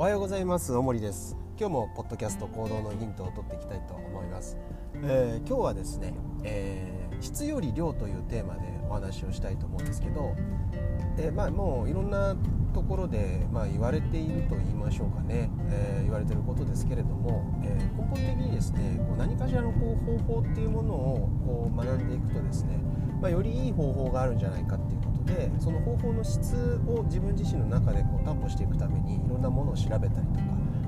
おはようございます。大森です。今日もポッドキャスト行動のヒントを取っていきたいと思います、えー、今日はですね、えー、質より量というテーマでお話をしたいと思うんですけど、えー、まあ、もういろんなところで、まあ、言われていると言いましょうかね、え言われていることですけれども、え根本的にですねこう何かしらのこう方法っていうものをこう学んでいくとですね、まあ、よりいい方法があるんじゃないかっていうことでその方法の質を自分自身の中でこう担保していくためにいろんなものを調べたりとか、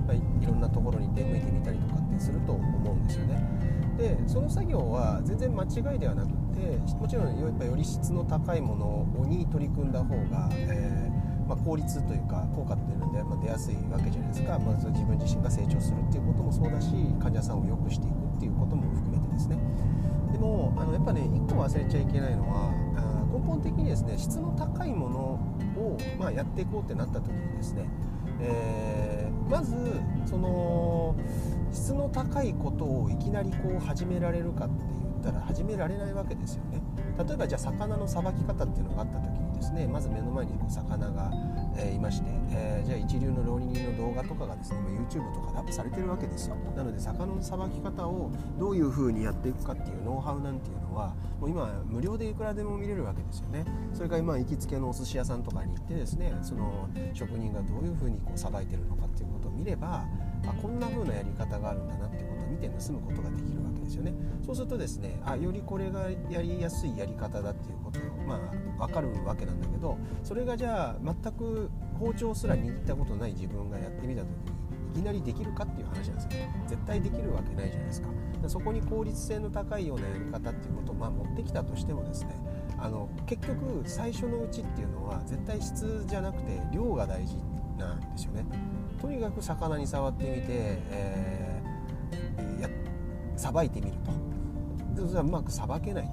まあ、いろんなところに出向いてみたりとかってすると思うんですよね。でその作業は全然間違いではなくてもちろんやっぱより質の高いものに取り組んだ方が、えー、まあ、効率というか効果っていうので、まあ、出やすいわけじゃないですか、まず自分自身が成長するっていうこともそうだし患者さんを良くしていくっていうことも含めてですね。でもあのやっぱね1個忘れちゃいけないのは根本的にですね質の高いものを、まあ、やっていこうってなった時にですね、えー、まずその質の高いことをいきなりこう始められるかって言ったら始められないわけですよね。例えばじゃあ魚のさばき方っていうのがあった時ですね。まず目の前にこう魚がえー、いまして、えー、じゃあ一流の料理人の動画とかがですね YouTube とかでアップされてるわけですよ。なので魚のさばき方をどういう風にやっていくかっていうノウハウなんていうのはもう今無料でいくらでも見れるわけですよね。それから今行きつけのお寿司屋さんとかに行ってですねその職人がどういう風にこうさばいてるのかっていうことを見ればあこんな風なやり方があるんだなってこと見て盗むことができるわけですよね。そうするとですねあよりこれがやりやすいやり方だっていうことをまあ分かるわけなんだけどそれがじゃあ全く包丁すら握ったことない自分がやってみた時にいきなりできるかっていう話なんですよ。絶対できるわけないじゃないですか。そこに効率性の高いようなやり方っていうことをまあ持ってきたとしてもですねあの結局最初のうちっていうのは絶対質じゃなくて量が大事なんですよね。とにかく魚に触ってみて、えー、さばいてみると。それはうまくさばけない。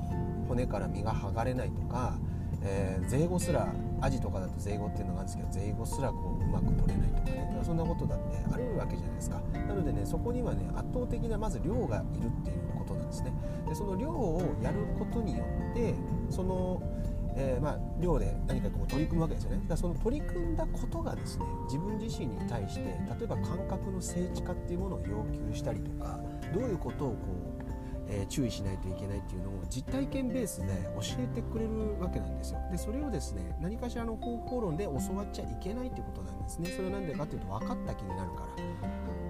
骨から身が剥がれないとかえー、税後すらアジとかだと税後っていうのがあるんですけど税後すらこううまく取れないとかね。そんなことだってあるわけじゃないですか。なのでねそこにはね圧倒的なまず量がいるっていうことなんですね。でその量をやることによってそのえー、まあ、量で何かこう取り組むわけですよね。だからその取り組んだことがですね自分自身に対して例えば感覚の精緻化っていうものを要求したりとかどういうことをこうえー、注意しないといけないっていうのを実体験ベースで教えてくれるわけなんですよ。でそれをですね何かしらの方法論で教わっちゃいけないっていうことなんですね。それは何でかっていうと分かった気になるから。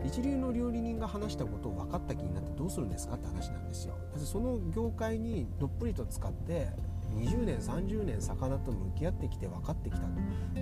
一流の料理人が話したことを分かった気になってどうするんですかって話なんですよ。その業界にどっぷりと使って20年30年魚と向き合ってきて分かってきた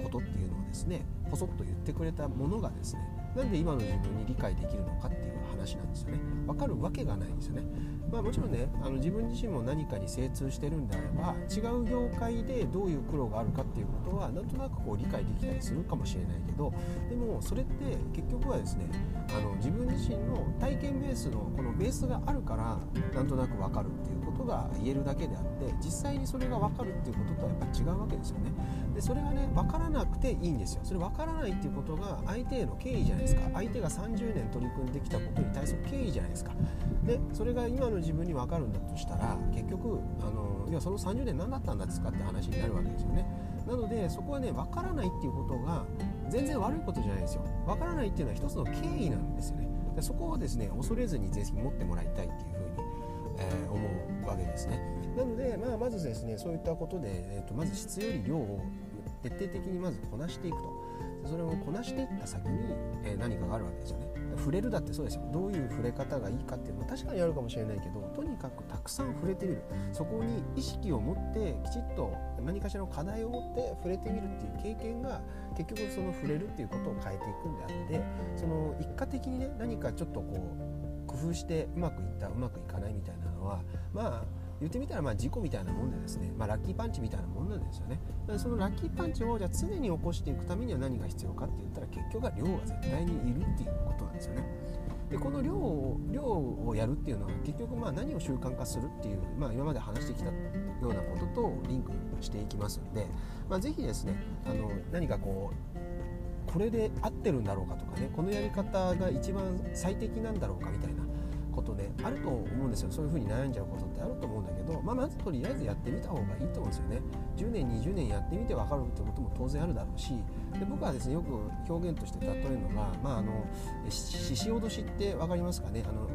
ことっていうのをですねポソッと言ってくれたものがですねなんで今の自分に理解できるのかっていう話なんですよね。分かるわけがないんですよね。まあ、もちろんねあの自分自身も何かに精通してるんであれば違う業界でどういう苦労があるかっていうことはなんとなくこう理解できたりするかもしれないけどでもそれって結局はですねあの自分自身の体験ベースのこのベースがあるからなんとなく分かるっていうことが言えるだけであって実際にそれが分かるっていうこととはやっぱ違うわけですよね。でそれがね分からなくていいんですよ。それ分からないっていうことが相手への敬意じゃないですか。相手が30年取り組んできたことに対する敬意じゃないですか。でそれが今の自分に分かるんだとしたら結局あのいやその30年何だったんですかって話になるわけですよね。なのでそこはね分からないっていうことが全然悪いことじゃないですよ。分からないっていうのは一つの敬意なんですよね。でそこをですね恐れずにぜひ持ってもらいたいっていうふうに、えー、思うわけですね。なので、まあ、まずですねそういったことで、えーと、まず質より量を徹底的にまずこなしていくと。それをこなしていった先に、えー、何かがあるわけですよね。触れるだってそうですよ。どういう触れ方がいいかっていうのは確かにあるかもしれないけどとにかくたくさん触れてみる。そこに意識を持ってきちっと何かしらの課題を持って触れてみるっていう経験が結局その触れるっていうことを変えていくんであってその一過的にね何かちょっとこう工夫してうまくいったうまくいかないみたいなのはまあ言ってみたらまあ事故みたいなもんでですね、まあ、ラッキーパンチみたいなもんなんですよね。そのラッキーパンチをじゃあ常に起こしていくためには何が必要かって言ったら結局は量が絶対にいるっていうことなんですよね。でこの量を量をやるっていうのは結局まあ何を習慣化するっていう、まあ、今まで話してきたようなこととリンクしていきますので、まあ、ぜひですねあの何かこうこれで合ってるんだろうかとかねこのやり方が一番最適なんだろうかみたいなことねあると思うんですよ。そういうふうに悩んじゃうことってあると思うんだけど、まあ、まずとりあえずやってみた方がいいと思うんですよね。10年20年やってみて分かるってことも当然あるだろうしで僕はですねよく表現として例えるのが、まあ、あの獅子おどしって分かりますかね？あの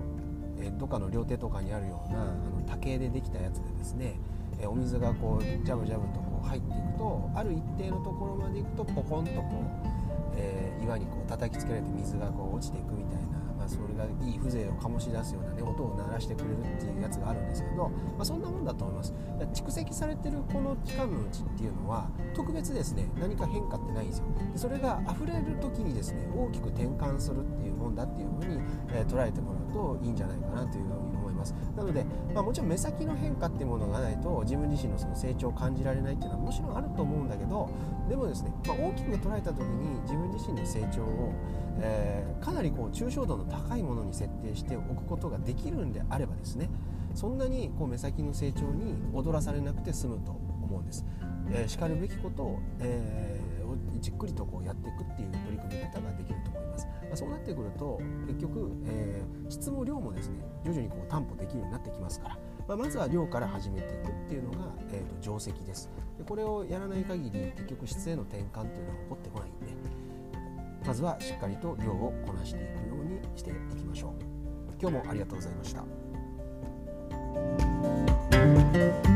どっかの料亭とかにあるようなあの竹でできたやつでですねお水がこうジャブジャブとこう入っていくとある一定のところまで行くとポコンとこう、えー、岩にこう叩きつけられて水がこう落ちていくみたいなまあ、それがいい風情を醸し出すような、ね、音を鳴らしてくれるっていうやつがあるんですけど、まあ、そんなもんだと思います。蓄積されてるこの期間のうちっていうのは特別ですね何か変化ってないんですよ。でそれが溢れる時にですね大きく転換するっていうもんだっていうふうに、えー、捉えてもらうといいんじゃないかなというふうになので、まあ、もちろん目先の変化っていうものがないと自分自身のその成長を感じられないっていうのはもちろんあると思うんだけどでもですね、まあ、大きく捉えた時に自分自身の成長を、えー、かなりこう抽象度の高いものに設定しておくことができるんであればですねそんなにこう目先の成長に踊らされなくて済むと思うんです。えー、しかるべきことを、えー、じっくりとこうやっていくっていう取り組み方ができるま。そうなってくると結局、えー、質も量もですね徐々にこう担保できるようになってきますから、まあ、まずは量から始めていくっていうのが、えーと、定石です。でこれをやらない限り結局質への転換っていうのは起こってこないんでまずはしっかりと量をこなしていくようにしていきましょう。今日もありがとうございました。